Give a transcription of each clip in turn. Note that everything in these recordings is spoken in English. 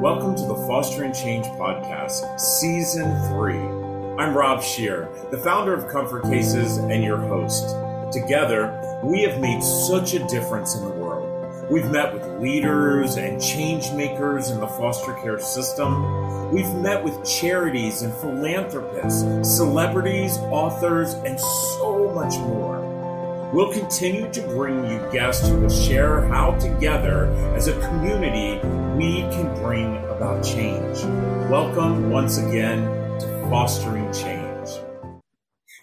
Welcome to the Fostering Change Podcast, Season 3. I'm Rob Scheer, the founder of Comfort Cases and your host. Together, we have made such a difference in the world. We've met with leaders and change makers in the foster care system. We've met with charities and philanthropists, celebrities, authors, and so much more. We'll continue to bring you guests who will share how together as a community we can bring about change. Welcome once again to Fostering Change.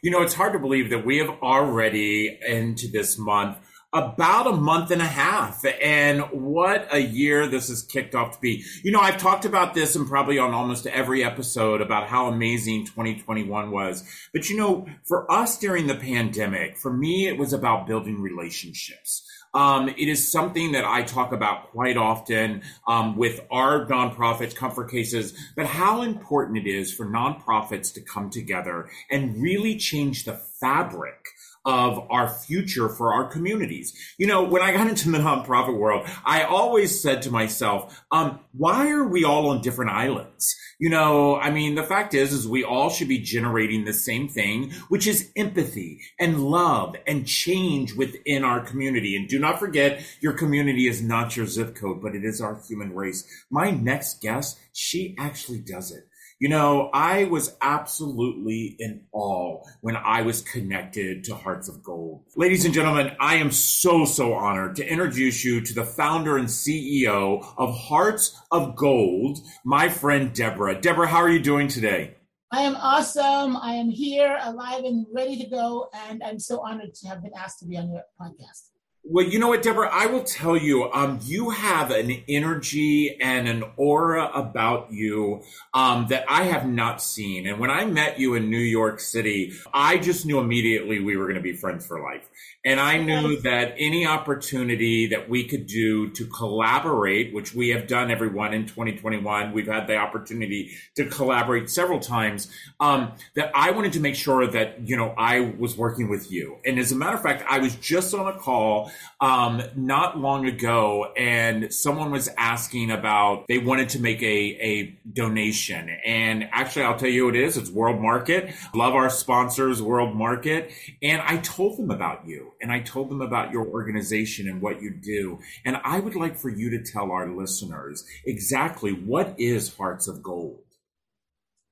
You know, it's hard to believe that we have already into this month about a month and a half. And what a year this has kicked off to be. You know, I've talked about this and probably on almost every episode about how amazing 2021 was. But you know, for us during the pandemic, for me, it was about building relationships. Um, it is something that I talk about quite often um, with our nonprofits, Comfort Cases, but how important it is for nonprofits to come together and really change the fabric of our future for our communities. You know, when I got into the nonprofit world, I always said to myself, um, why are we all on different islands? You know, I mean, the fact is, is we all should be generating the same thing, which is empathy and love and change within our community. And do not forget, your community is not your zip code, but it is our human race. My next guest, she actually does it. You know, I was absolutely in awe when I was connected to Hearts of Gold. Ladies and gentlemen, I am so, so honored to introduce you to the founder and CEO of Hearts of Gold, my friend Deborah. Deborah, how are you doing today? I am awesome. I am here, alive and ready to go. And I'm so honored to have been asked to be on your podcast. Well, you know what, Deborah, I will tell you, um, you have an energy and an aura about you um, that I have not seen. And when I met you in New York City, I just knew immediately we were going to be friends for life. And I knew that any opportunity that we could do to collaborate, which we have done everyone in 2021, we've had the opportunity to collaborate several times, um, that I wanted to make sure that, you know, I was working with you. And as a matter of fact, I was just on a call um, not long ago and someone was asking about, they wanted to make a, a donation. And actually, I'll tell you what it is. It's World Market. Love our sponsors, World Market. And I told them about you and I told them about your organization and what you do. And I would like for you to tell our listeners exactly what is Hearts of Gold.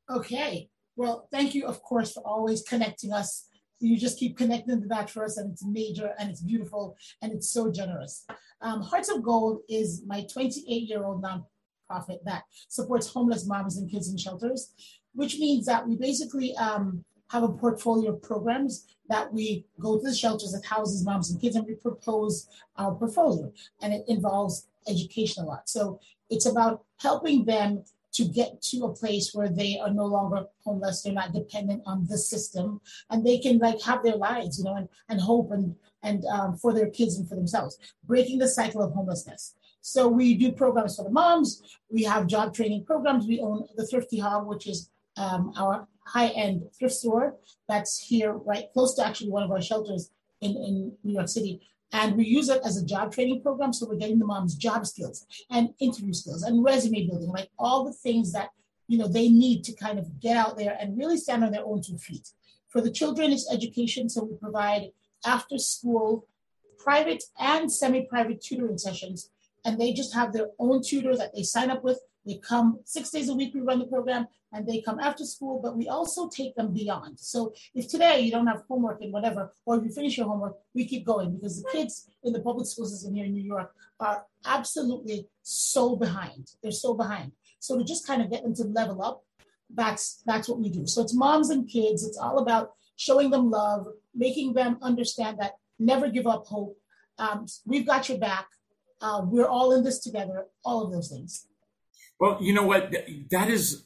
Okay. Well, thank you, of course, for always connecting us. You just keep connecting the that for us, and it's major and it's beautiful and it's so generous. Um, Hearts of Gold is my 28 year old nonprofit that supports homeless moms and kids in shelters, which means that we basically um, have a portfolio of programs that we go to the shelters that houses moms and kids and we propose our portfolio. And it involves education a lot. So it's about helping them to get to a place where they are no longer homeless, they're not dependent on the system, and they can like have their lives, you know, and, and hope and and um, for their kids and for themselves, breaking the cycle of homelessness. So we do programs for the moms. We have job training programs. We own the Thrifty Hog, which is um, our high-end thrift store that's here right close to actually one of our shelters in, in New York City. And we use it as a job training program. So we're getting the moms job skills and interview skills and resume building, like all the things that you know they need to kind of get out there and really stand on their own two feet. For the children, it's education. So we provide after school private and semi-private tutoring sessions. And they just have their own tutor that they sign up with they come six days a week, we run the program, and they come after school, but we also take them beyond. So if today you don't have homework and whatever, or if you finish your homework, we keep going because the kids in the public school system here in New York are absolutely so behind. They're so behind. So to just kind of get them to level up, that's that's what we do. So it's moms and kids. It's all about showing them love, making them understand that never give up hope. Um, we've got your back. Uh, we're all in this together. All of those things. Well, you know what? That is,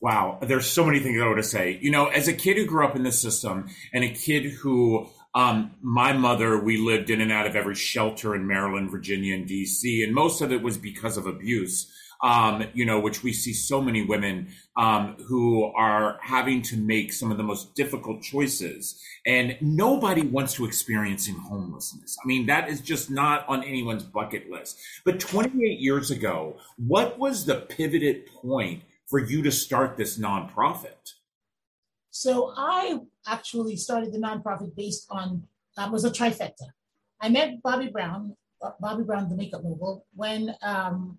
wow. There's so many things I want to say. You know, as a kid who grew up in the system and a kid who, um, my mother, we lived in and out of every shelter in Maryland, Virginia, and DC, and most of it was because of abuse. Um, you know, which we see so many women um, who are having to make some of the most difficult choices. And nobody wants to experiencing homelessness. I mean, that is just not on anyone's bucket list. But 28 years ago, what was the pivoted point for you to start this nonprofit? So I actually started the nonprofit based on um, was a trifecta. I met Bobbi Brown, Bobbi Brown, the makeup mogul, when um,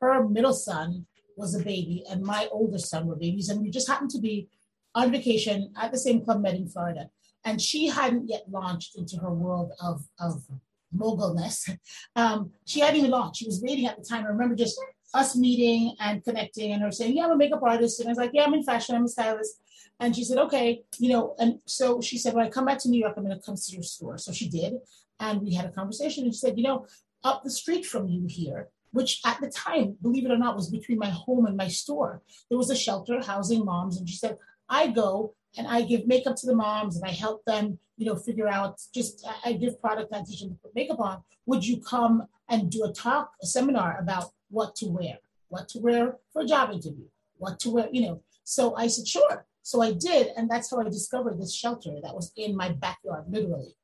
her middle son was a baby and my older son were babies, and we just happened to be on vacation at the same Club Med in Florida. And she hadn't yet launched into her world of, of mogulness. Um, she hadn't even launched. She was waiting at the time. I remember just us meeting and connecting and her saying, Yeah, I'm a makeup artist. And I was like, Yeah, I'm in fashion, I'm a stylist. And she said, okay, you know, and so she said, when I come back to New York, I'm going to come to your store. So she did. And we had a conversation and she said, you know, up the street from you here, which at the time, believe it or not, was between my home and my store, there was a shelter housing moms. And she said, I go and I give makeup to the moms and I help them, you know, figure out just, I give product I teach them to put makeup on. Would you come and do a talk, a seminar about what to wear, what to wear for a job interview, what to wear, you know? So I said, sure. So I did, and that's how I discovered this shelter that was in my backyard, literally.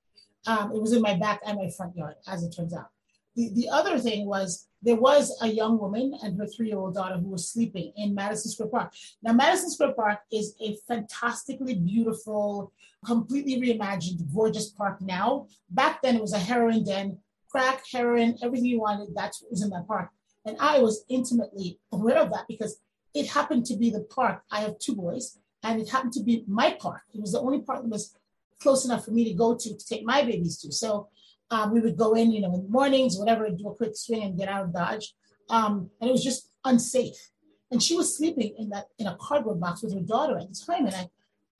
Um, it was in my back and my front yard, as it turns out. The, the other thing was there was a young woman and her three year old daughter who was sleeping in Madison Square Park. Now, Madison Square Park is a fantastically beautiful, completely reimagined, gorgeous park now. Back then, it was a heroin den, crack, heroin, everything you wanted, what was in that park. And I was intimately aware of that because it happened to be the park. I have two boys and it happened to be my park. It was the only park that was close enough for me to go to to take my babies to. So um, we would go in, you know, in the mornings, whatever, do a quick swing and get out of Dodge. Um, and it was just unsafe. And she was sleeping in that in a cardboard box with her daughter at the time. And I,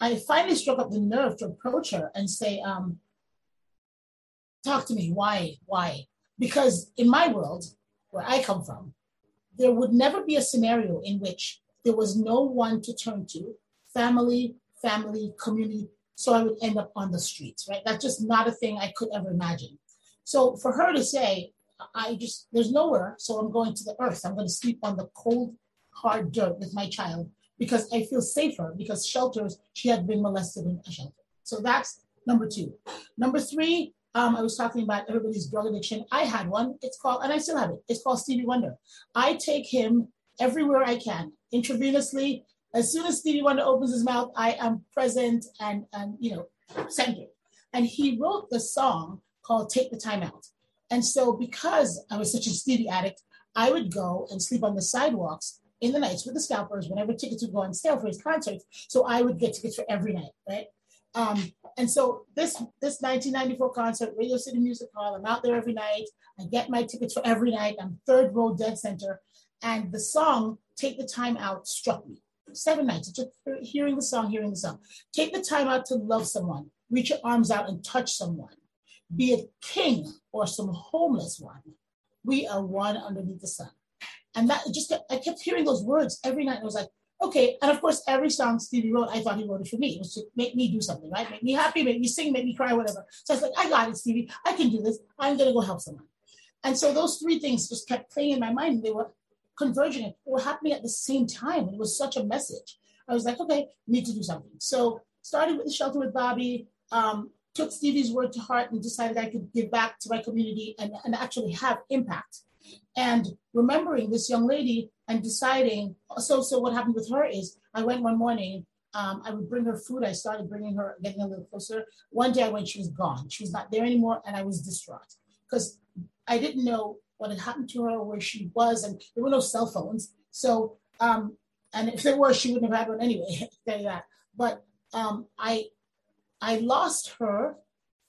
I finally struck up the nerve to approach her and say, um, "Talk to me. Why? Why?" Because in my world, where I come from, there would never be a scenario in which there was no one to turn to family, family, community. So I would end up on the streets, right? That's just not a thing I could ever imagine. So for her to say, I just, there's nowhere, so I'm going to the earth. I'm going to sleep on the cold, hard dirt with my child because I feel safer because shelters, she had been molested in a shelter. So that's number two. Number three, um, I was talking about everybody's drug addiction. I had one. It's called, and I still have it. It's called Stevie Wonder. I take him everywhere I can, intravenously, as soon as Stevie Wonder opens his mouth, I am present and, and you know, centered. And he wrote the song called Take the Time Out. And so because I was such a Stevie addict, I would go and sleep on the sidewalks in the nights with the scalpers whenever tickets would go on sale for his concerts. So I would get tickets for every night, right? Um, and so this this 1994 concert, Radio City Music Hall, I'm out there every night. I get my tickets for every night. I'm third row dead center. And the song Take the Time Out struck me seven nights. just hearing the song, hearing the song. Take the time out to love someone. Reach your arms out and touch someone. Be it king or some homeless one. We are one underneath the sun. And that just, I kept hearing those words every night. I was like, okay. And of course, every song Stevie wrote, I thought he wrote it for me. It was to make me do something, right? Make me happy, make me sing, make me cry, whatever. So I was like, I got it, Stevie. I can do this. I'm going to go help someone. And so those three things just kept playing in my mind. They were converging It were happening at the same time. It was such a message. I was like, okay, need to do something. So started with the shelter with Bobbi. um, took Stevie's word to heart and decided I could give back to my community and, and actually have impact. And remembering this young lady and deciding, so so what happened with her is I went one morning, um, I would bring her food. I started bringing her, getting a little closer. One day I went, she was gone. She was not there anymore, and I was distraught because I didn't know what had happened to her, where she was, and there were no cell phones. So, um, and if there were, she wouldn't have had one anyway. tell you that. But um, I, I lost her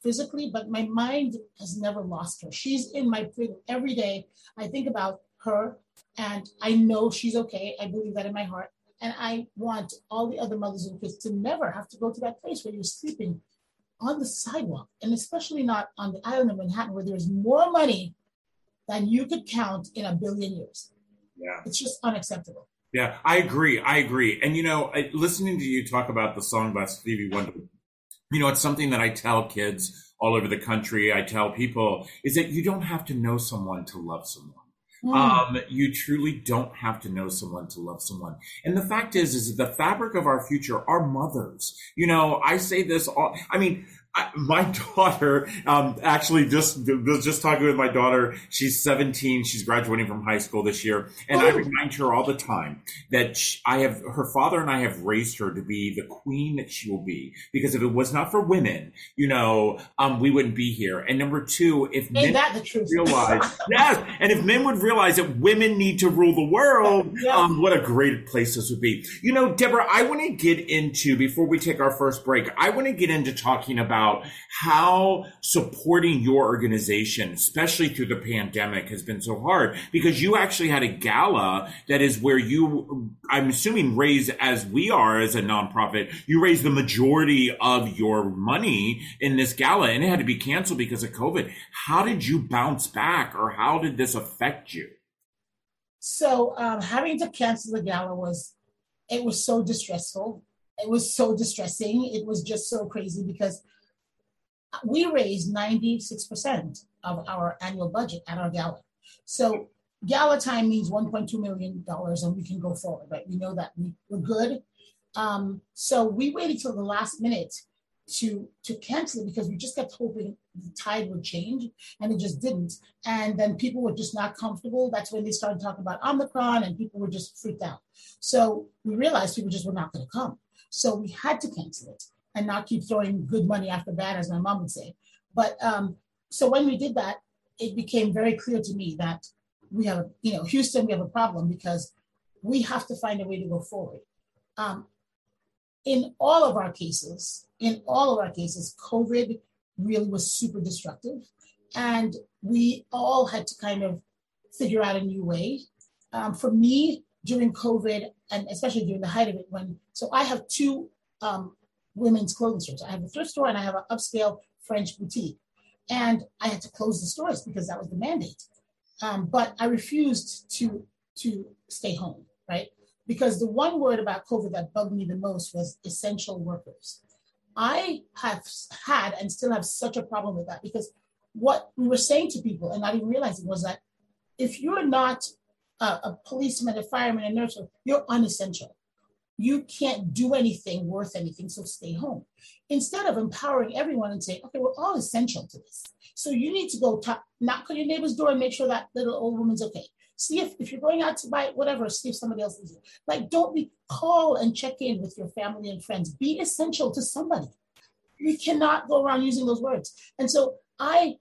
physically, but my mind has never lost her. She's in my every day. I think about her, and I know she's okay. I believe that in my heart, and I want all the other mothers and kids to never have to go to that place where you're sleeping on the sidewalk, and especially not on the island of Manhattan, where there's more money than you could count in a billion years. Yeah. It's just unacceptable. Yeah, I agree. I agree. And, you know, I, listening to you talk about the song by Stevie Wonder, you know, it's something that I tell kids all over the country. I tell people is that you don't have to know someone to love someone. Mm. Um, you truly don't have to know someone to love someone. And the fact is, is the fabric of our future are mothers. You know, I say this all, I mean, I, my daughter, um, actually just, was just talking with my daughter. She's 17. She's graduating from high school this year. And I remind her all the time that she, I have, her father and I have raised her to be the queen that she will be. Because if it was not for women, you know, um, we wouldn't be here. And number two, if Ain't men that the truth? realize, yes, and if men would realize that women need to rule the world, yeah. um, what a great place this would be. You know, Deborah, I want to get into, before we take our first break, I want to get into talking about about how supporting your organization, especially through the pandemic, has been so hard because you actually had a gala that is where you, I'm assuming, raise as we are as a nonprofit, you raise the majority of your money in this gala and it had to be canceled because of COVID. How did you bounce back or how did this affect you? So um, having to cancel the gala was, it was so distressful it was so distressing. It was just so crazy because we raised 96% of our annual budget at our gala. So gala time means $1.2 million and we can go forward, right? We know that we, we're good. Um, so we waited till the last minute to to cancel it because we just kept hoping the tide would change and it just didn't. And then people were just not comfortable. That's when they started talking about Omicron and people were just freaked out. So we realized people just were not going to come. So we had to cancel it and not keep throwing good money after bad, as my mom would say. But um, so when we did that, it became very clear to me that we have, you know, Houston, we have a problem because we have to find a way to go forward. Um, in all of our cases, in all of our cases, COVID really was super destructive. And we all had to kind of figure out a new way. Um, for me, during COVID, and especially during the height of it, when so I have two um, women's clothing stores. I have a thrift store and I have an upscale French boutique. And I had to close the stores because that was the mandate. Um, but I refused to to stay home, right? Because the one word about COVID that bugged me the most was essential workers. I have had and still have such a problem with that because what we were saying to people and not even realizing was that if you're not a, a policeman, a fireman, a nurse, you're unessential you can't do anything worth anything, so stay home. Instead of empowering everyone and saying, okay, we're all essential to this. So you need to go talk, knock on your neighbor's door and make sure that little old woman's okay. See if, if you're going out to buy whatever, see if somebody else is. Like, don't be call and check in with your family and friends. Be essential to somebody. We cannot go around using those words. And so I,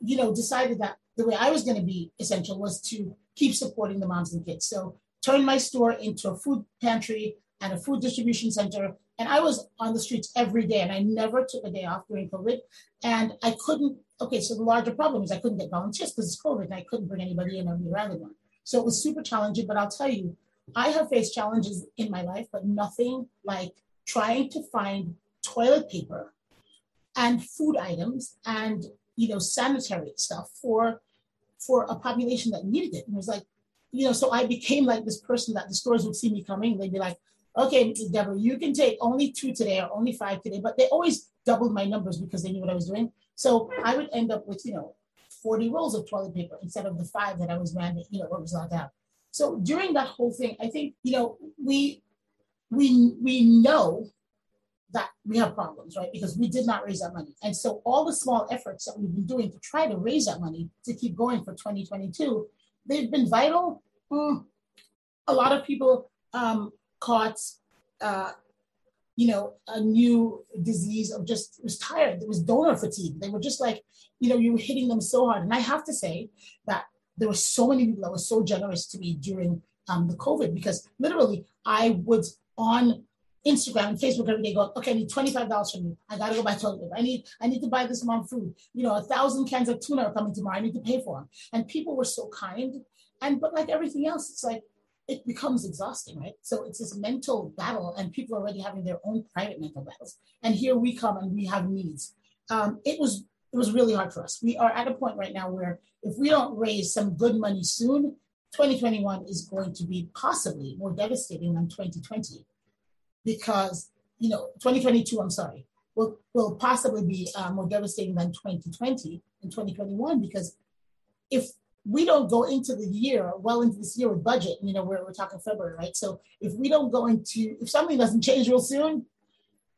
you know, decided that the way I was going to be essential was to keep supporting the moms and kids. So turned my store into a food pantry and a food distribution center. And I was on the streets every day and I never took a day off during COVID. And I couldn't, okay, so the larger problem is I couldn't get volunteers because it's COVID and I couldn't bring anybody in or be around anyone. So it was super challenging, but I'll tell you, I have faced challenges in my life, but nothing like trying to find toilet paper and food items and you know sanitary stuff for for a population that needed it. And it was like, you know, so I became like this person that the stores would see me coming. They'd be like, okay, Deborah, you can take only two today or only five today. But they always doubled my numbers because they knew what I was doing. So I would end up with, you know, 40 rolls of toilet paper instead of the five that I was mandated, you know, what was allowed have. So during that whole thing, I think, you know, we we we know that we have problems, right? Because we did not raise that money. And so all the small efforts that we've been doing to try to raise that money to keep going for 2022 they've been vital. Mm. A lot of people um, caught, uh, you know, a new disease of just was tired. It was donor fatigue. They were just like, you know, you were hitting them so hard. And I have to say that there were so many people that were so generous to me during um, the COVID because literally I would on Instagram and Facebook every day going, okay, I need $25 from you. I gotta go buy toilet paper. I need, I need to buy this mom food. You know, a thousand cans of tuna are coming tomorrow. I need to pay for them. And people were so kind. And but like everything else, it's like it becomes exhausting, right? So it's this mental battle, and people are already having their own private mental battles. And here we come and we have needs. Um, it was it was really hard for us. We are at a point right now where if we don't raise some good money soon, 2021 is going to be possibly more devastating than 2020 because you know 2022 i'm sorry will, will possibly be uh, more devastating than 2020 and 2021 because if we don't go into the year, well into this year with budget, you know, we're, we're talking February, right? So if we don't go into, if something doesn't change real soon,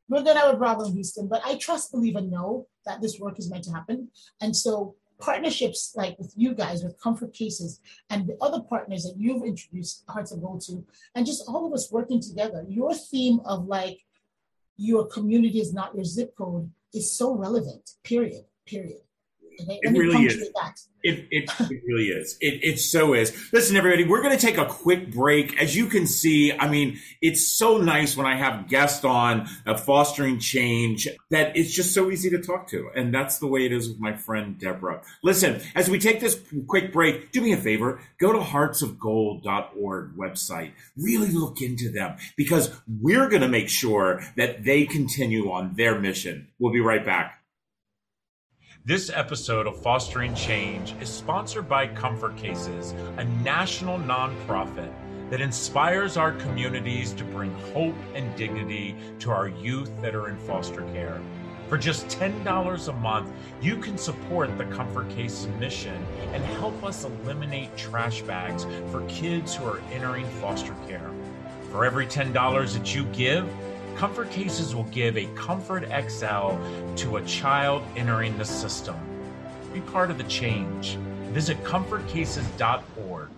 we're going to have a problem, Houston. But I trust, believe, and know that this work is meant to happen. And so partnerships like with you guys, with Comfort Cases, and the other partners that you've introduced Hearts of Gold to, and just all of us working together, your theme of like your community is not your zip code is so relevant, period, period. It really is. It, it, it, really is. It, it so is. Listen, everybody, we're going to take a quick break. As you can see, I mean, it's so nice when I have guests on uh, fostering change that it's just so easy to talk to. And that's the way it is with my friend Deborah. Listen, as we take this quick break, do me a favor, go to heartsofgold.org website. Really look into them because we're going to make sure that they continue on their mission. We'll be right back. This episode of Fostering Change is sponsored by Comfort Cases, a national nonprofit that inspires our communities to bring hope and dignity to our youth that are in foster care. For just $10 a month, you can support the Comfort Case mission and help us eliminate trash bags for kids who are entering foster care. For every $10 that you give, Comfort Cases will give a Comfort XL to a child entering the system. Be part of the change. Visit comfortcases.org.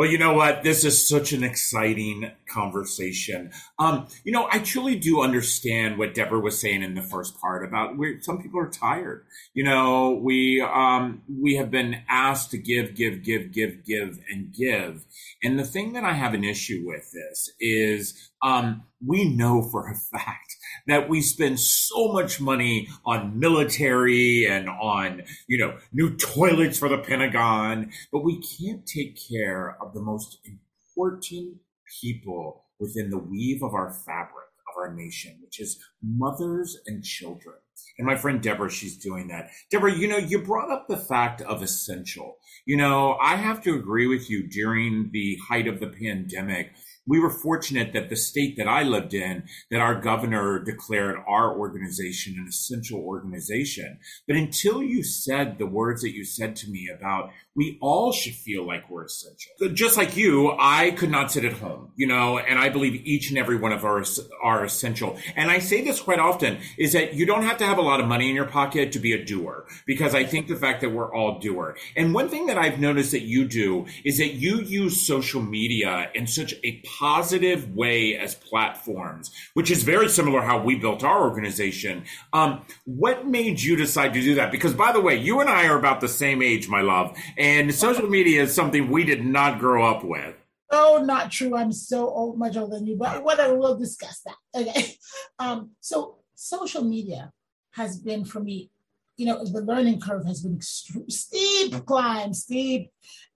Well, you know what? This is such an exciting conversation. Um, you know, I truly do understand what Deborah was saying in the first part about where some people are tired. You know, we um, we have been asked to give, give, give, give, give, and give. And the thing that I have an issue with this is um, we know for a fact that we spend so much money on military and on, you know, new toilets for the Pentagon, but we can't take care of the most important people within the weave of our fabric of our nation, which is mothers and children. And my friend Deborah, she's doing that. Deborah, you know, you brought up the fact of essential. You know, I have to agree with you during the height of the pandemic we were fortunate that the state that I lived in, that our governor declared our organization an essential organization. But until you said the words that you said to me about we all should feel like we're essential. Just like you, I could not sit at home, you know, and I believe each and every one of us are essential. And I say this quite often is that you don't have to have a lot of money in your pocket to be a doer because I think the fact that we're all doer. And one thing that I've noticed that you do is that you use social media in such a positive way as platforms, which is very similar how we built our organization. Um, what made you decide to do that? Because by the way, you and I are about the same age, my love. And social media is something we did not grow up with. Oh, not true. I'm so old, much older than you, but whatever, we'll discuss that. Okay. Um, so social media has been for me, you know, the learning curve has been extreme, steep climb, steep.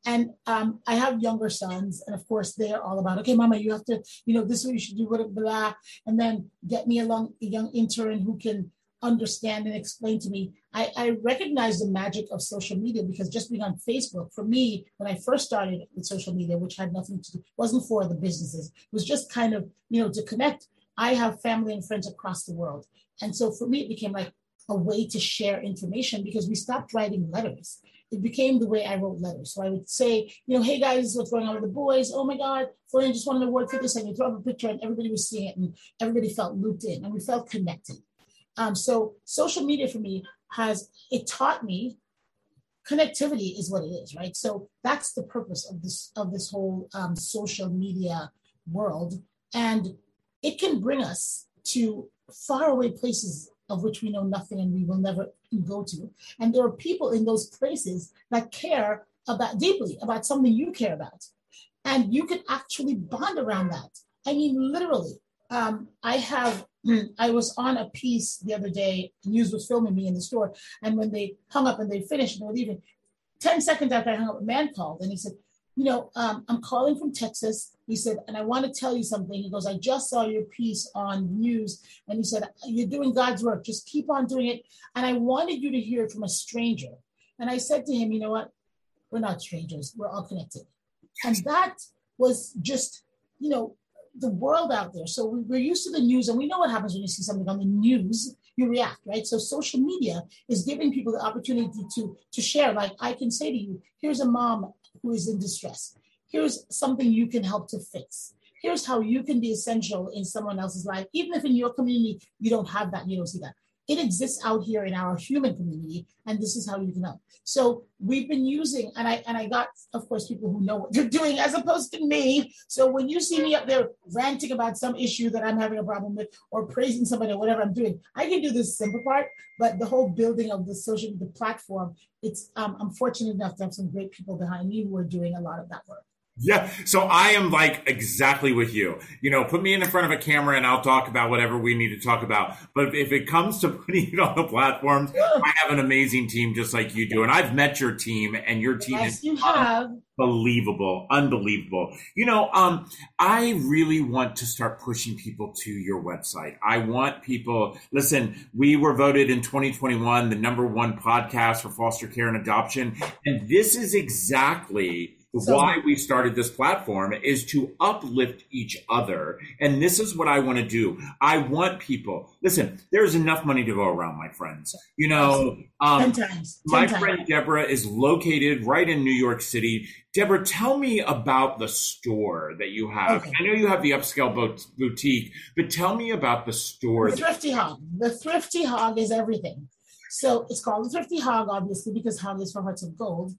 And um, I have younger sons, and of course, they're all about, okay, mama, you have to, you know, this is what you should do, blah, blah, and then get me along a young intern who can understand and explain to me. I, I recognize the magic of social media because just being on Facebook, for me, when I first started with social media, which had nothing to do, wasn't for the businesses, it was just kind of, you know, to connect. I have family and friends across the world. And so for me, it became like a way to share information because we stopped writing letters. It became the way I wrote letters. So I would say, you know, hey guys, what's going on with the boys? Oh my God, Florian just wanted to work for this. And you throw up a picture and everybody was seeing it and everybody felt looped in and we felt connected. Um, so social media for me has it taught me connectivity is what it is, right? So that's the purpose of this of this whole um, social media world, and it can bring us to faraway places of which we know nothing and we will never go to. And there are people in those places that care about deeply about something you care about, and you can actually bond around that. I mean, literally. Um, I have I was on a piece the other day. News was filming me in the store, and when they hung up and they finished and they were leaving, ten seconds after I hung up, a man called and he said, "You know, um, I'm calling from Texas." He said, "And I want to tell you something." He goes, "I just saw your piece on news, and he said you're doing God's work. Just keep on doing it." And I wanted you to hear it from a stranger. And I said to him, "You know what? We're not strangers. We're all connected." And that was just, you know, the world out there. So we, are used to the news and we know what happens when you see something on the news. You react, right? So social media is giving people the opportunity to to share. Like I can say to you, here's a mom who is in distress. Here's something you can help to fix. Here's how you can be essential in someone else's life, even if in your community you don't have that, you don't see that it exists out here in our human community and this is how you can help so we've been using and i and i got of course people who know what they're doing as opposed to me. So when you see me up there ranting about some issue that i'm having a problem with or praising somebody or whatever i'm doing i can do this simple part but the whole building of the social the platform it's um, i'm fortunate enough to have some great people behind me who are doing a lot of that work yeah. So I am like exactly with you. You know, put me in front of a camera and I'll talk about whatever we need to talk about. But if it comes to putting it on the platforms, I have an amazing team just like you do. And I've met your team and your team yes, is you unbelievable. Unbelievable. You know, um, I really want to start pushing people to your website. I want people, listen, we were voted in 2021 the number one podcast for foster care and adoption. And this is exactly so, why we started this platform is to uplift each other. And this is what I want to do. I want people, listen, there's enough money to go around, my friends. You know, um, Ten times. Ten my times. friend Deborah is located right in New York City. Deborah, tell me about the store that you have. Okay. I know you have the upscale boutique, but tell me about the store. The Thrifty Hog. The Thrifty Hog is everything. So it's called the Thrifty Hog, obviously, because hog is for hearts of gold.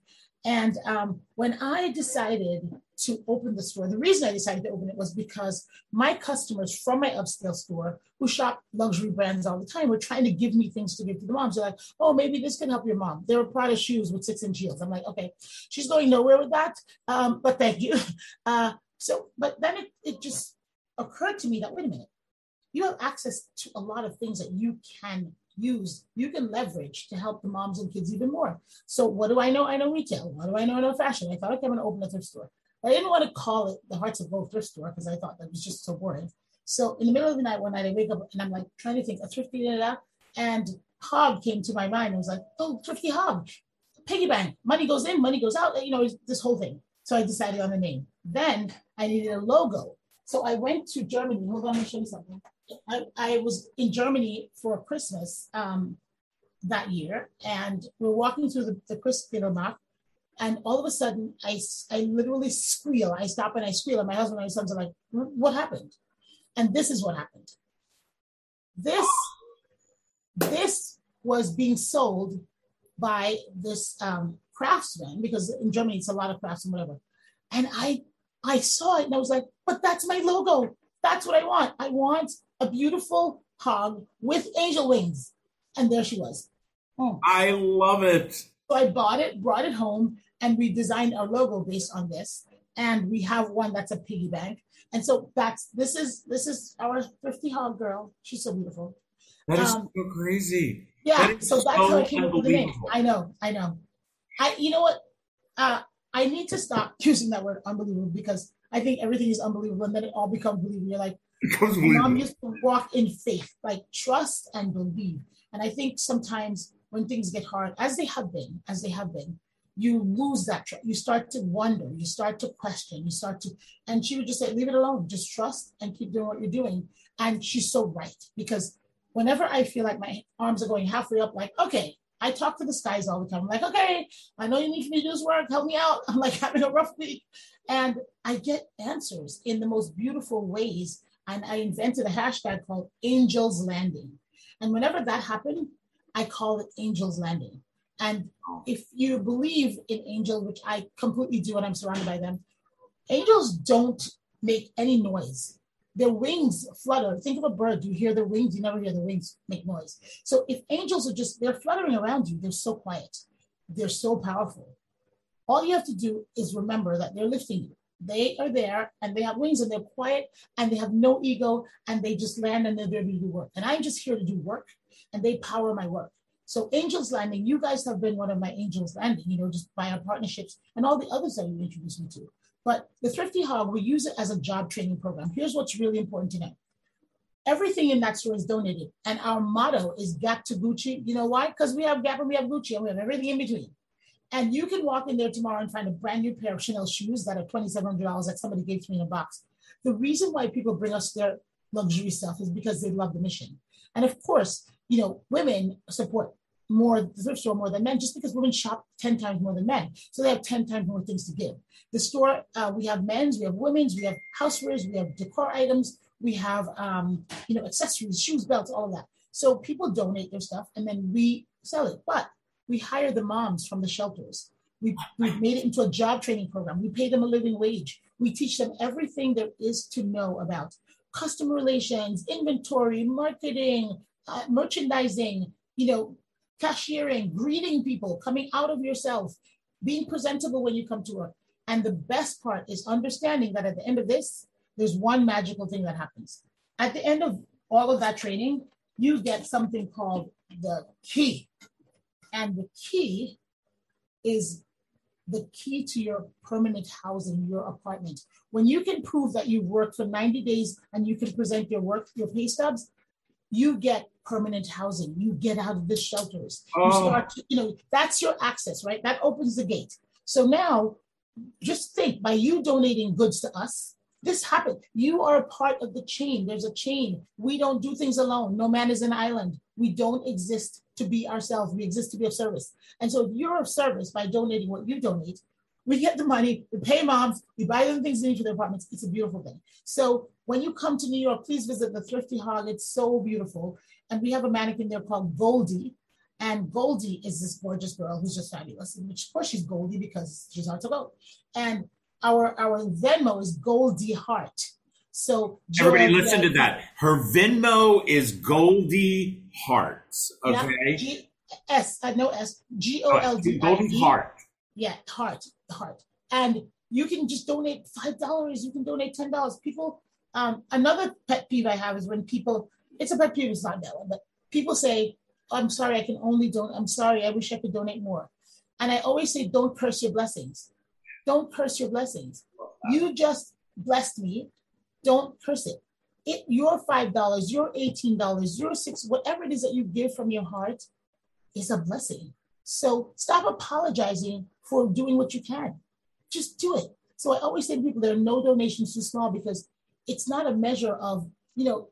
And um, when I decided to open the store, the reason I decided to open it was because my customers from my upscale store who shop luxury brands all the time were trying to give me things to give to the moms. They're like, oh, maybe this can help your mom. They were Prada shoes with six inch heels. I'm like, okay, she's going nowhere with that, um, but thank you. Uh, so, but then it, it just occurred to me that, wait a minute, you have access to a lot of things that you can use, you can leverage to help the moms and kids even more. So what do I know? I know retail. What do I know? I know fashion. I thought, okay, I'm going to open a thrift store. I didn't want to call it the Hearts of Gold thrift store because I thought that was just so boring. So in the middle of the night, one night I wake up and I'm like trying to think a thrifty da, da, and Hog came to my mind. I was like, oh, thrifty Hog, piggy bank, money goes in, money goes out. You know, this whole thing. So I decided on the name. Then I needed a logo. So I went to Germany. Hold on, let me show you something. I, I was in Germany for Christmas um, that year, and we are walking through the, the Christkindlmarkt, and all of a sudden, I, I literally squeal. I stop and I squeal, and my husband and my sons are like, "What happened?" And this is what happened. This this was being sold by this um, craftsman because in Germany it's a lot of crafts and whatever. And I I saw it and I was like, "But that's my logo. That's what I want. I want a beautiful hog with angel wings. And there she was. Oh. I love it. So I bought it, brought it home, and we designed our logo based on this. And we have one that's a piggy bank. And so that's this is this is our thrifty hog girl. She's so beautiful. That is um, so crazy. Yeah, that so that's so how I came up with the name. I know, I know. I you know what? Uh, I need to stop using that word unbelievable because I think everything is unbelievable and then it all becomes believable. You're like, Mom used to walk in faith, like trust and believe. And I think sometimes when things get hard, as they have been, as they have been, you lose that trust. You start to wonder, you start to question, you start to, and she would just say, leave it alone, just trust and keep doing what you're doing. And she's so right because whenever I feel like my arms are going halfway up, like, okay, I talk to the skies all the time. I'm like, okay, I know you need me to do this work. Help me out. I'm like having a rough week. And I get answers in the most beautiful ways and I invented a hashtag called Angels Landing. And whenever that happened, I call it Angels Landing. And if you believe in angels, which I completely do, and I'm surrounded by them, angels don't make any noise. Their wings flutter. Think of a bird. You hear their wings, you never hear the wings make noise. So if angels are just, they're fluttering around you, they're so quiet, they're so powerful. All you have to do is remember that they're lifting you. They are there and they have wings and they're quiet and they have no ego and they just land and they're there to do work. And I'm just here to do work and they power my work. So Angels Landing, you guys have been one of my Angels Landing, you know, just by our partnerships and all the others that you introduced me to. But the Thrifty Hog, we use it as a job training program. Here's what's really important to know. Everything in that store is donated. And our motto is Gap to Gucci. You know why? Because we have Gap and we have Gucci and we have everything in between. And you can walk in there tomorrow and find a brand new pair of Chanel shoes that are $2,700 that somebody gave to me in a box. The reason why people bring us their luxury stuff is because they love the mission. And of course, you know, women support more the thrift store more than men just because women shop 10 times more than men. So they have 10 times more things to give. The store, uh, we have men's, we have women's, we have housewares, we have decor items, we have, um, you know, accessories, shoes, belts, all of that. So people donate their stuff and then we sell it. But we hire the moms from the shelters. We, we've made it into a job training program. We pay them a living wage. We teach them everything there is to know about customer relations, inventory, marketing, uh, merchandising, you know, cashiering, greeting people, coming out of yourself, being presentable when you come to work. And the best part is understanding that at the end of this, there's one magical thing that happens. At the end of all of that training, you get something called the key. And the key is the key to your permanent housing, your apartment. When you can prove that you've worked for 90 days and you can present your work, your pay stubs, you get permanent housing. You get out of the shelters. Oh. You start, to, you know, that's your access, right? That opens the gate. So now just think by you donating goods to us, this happened. You are a part of the chain. There's a chain. We don't do things alone. No man is an island. We don't exist to be ourselves. We exist to be of service. And so if you're of service by donating what you donate, we get the money, we pay moms, we buy them things they need for their apartments. It's a beautiful thing. So when you come to New York, please visit the Thrifty Hog. It's so beautiful. And we have a mannequin there called Goldie. And Goldie is this gorgeous girl who's just fabulous. Which, of course, she's Goldie because she's hard to go. And our our Venmo is Goldie Heart. So everybody, listen to that. Her Venmo is Goldie Hearts. Okay. Yeah, G- S uh, no S G O L D Goldie Heart. Yeah, heart, heart. And you can just donate five dollars. You can donate ten dollars. People. Um, another pet peeve I have is when people. It's a pet peeve. It's not that one, but people say, "I'm sorry, I can only don't. I'm sorry. I wish I could donate more." And I always say, "Don't curse your blessings." Don't curse your blessings. You just blessed me. Don't curse it. It your five dollars, your eighteen dollars, your six, whatever it is that you give from your heart, is a blessing. So stop apologizing for doing what you can. Just do it. So I always say to people, there are no donations too small because it's not a measure of, you know,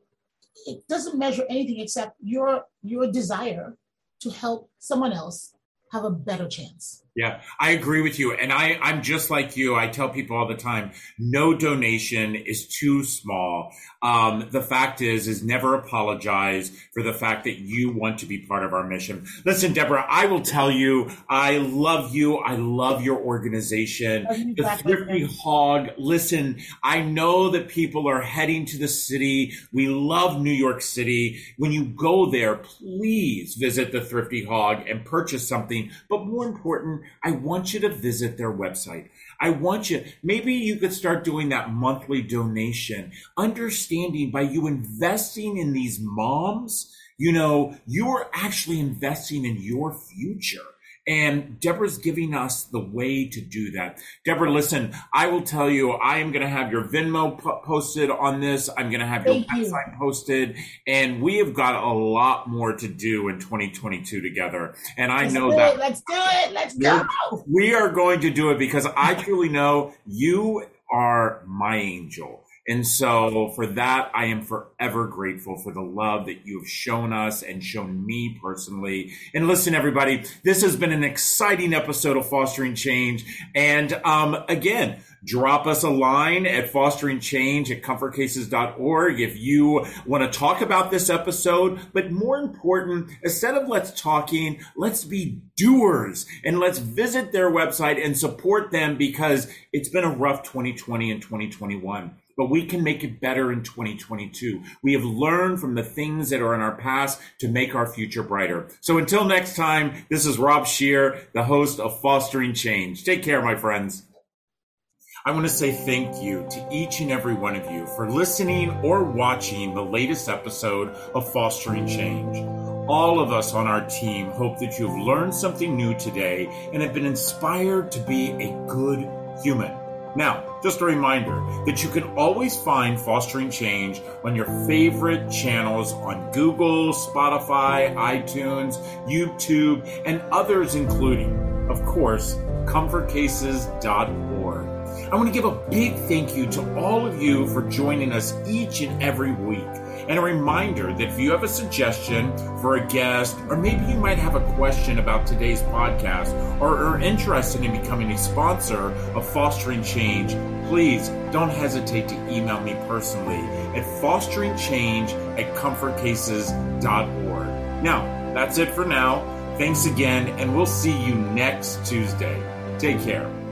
it doesn't measure anything except your your desire to help someone else have a better chance. Yeah, I agree with you. And I, I'm just like you. I tell people all the time, no donation is too small. Um, the fact is, is never apologize for the fact that you want to be part of our mission. Listen, Deborah, I will tell you, I love you. I love your organization. The Thrifty Hog. Listen, I know that people are heading to the city. We love New York City. When you go there, please visit the Thrifty Hog and purchase something. But more important, I want you to visit their website. I want you, maybe you could start doing that monthly donation, understanding by you investing in these moms, you know, you're actually investing in your future. And Deborah's giving us the way to do that. Deborah, listen, I will tell you, I am going to have your Venmo po- posted on this. I'm going to have Thank your website you. posted. And we have got a lot more to do in 2022 together. And I Let's know that. It. Let's do it. Let's go. We are going to do it because I truly know you are my angel. And so for that, I am forever grateful for the love that you have shown us and shown me personally. And listen, everybody, this has been an exciting episode of Fostering Change. And um, again, drop us a line at fostering change at comfortcases.org if you want to talk about this episode. But more important, instead of let's talking, let's be doers and let's visit their website and support them because it's been a rough 2020 and 2021 but we can make it better in 2022. We have learned from the things that are in our past to make our future brighter. So until next time, this is Rob Scheer, the host of Fostering Change. Take care, my friends. I want to say thank you to each and every one of you for listening or watching the latest episode of Fostering Change. All of us on our team hope that you've learned something new today and have been inspired to be a good human. Now, just a reminder that you can always find Fostering Change on your favorite channels on Google, Spotify, iTunes, YouTube, and others, including, of course, comfortcases.org. I want to give a big thank you to all of you for joining us each and every week. And a reminder that if you have a suggestion for a guest, or maybe you might have a question about today's podcast, or are interested in becoming a sponsor of Fostering Change, please don't hesitate to email me personally at fosteringchange at comfortcases.org. Now, that's it for now. Thanks again, and we'll see you next Tuesday. Take care.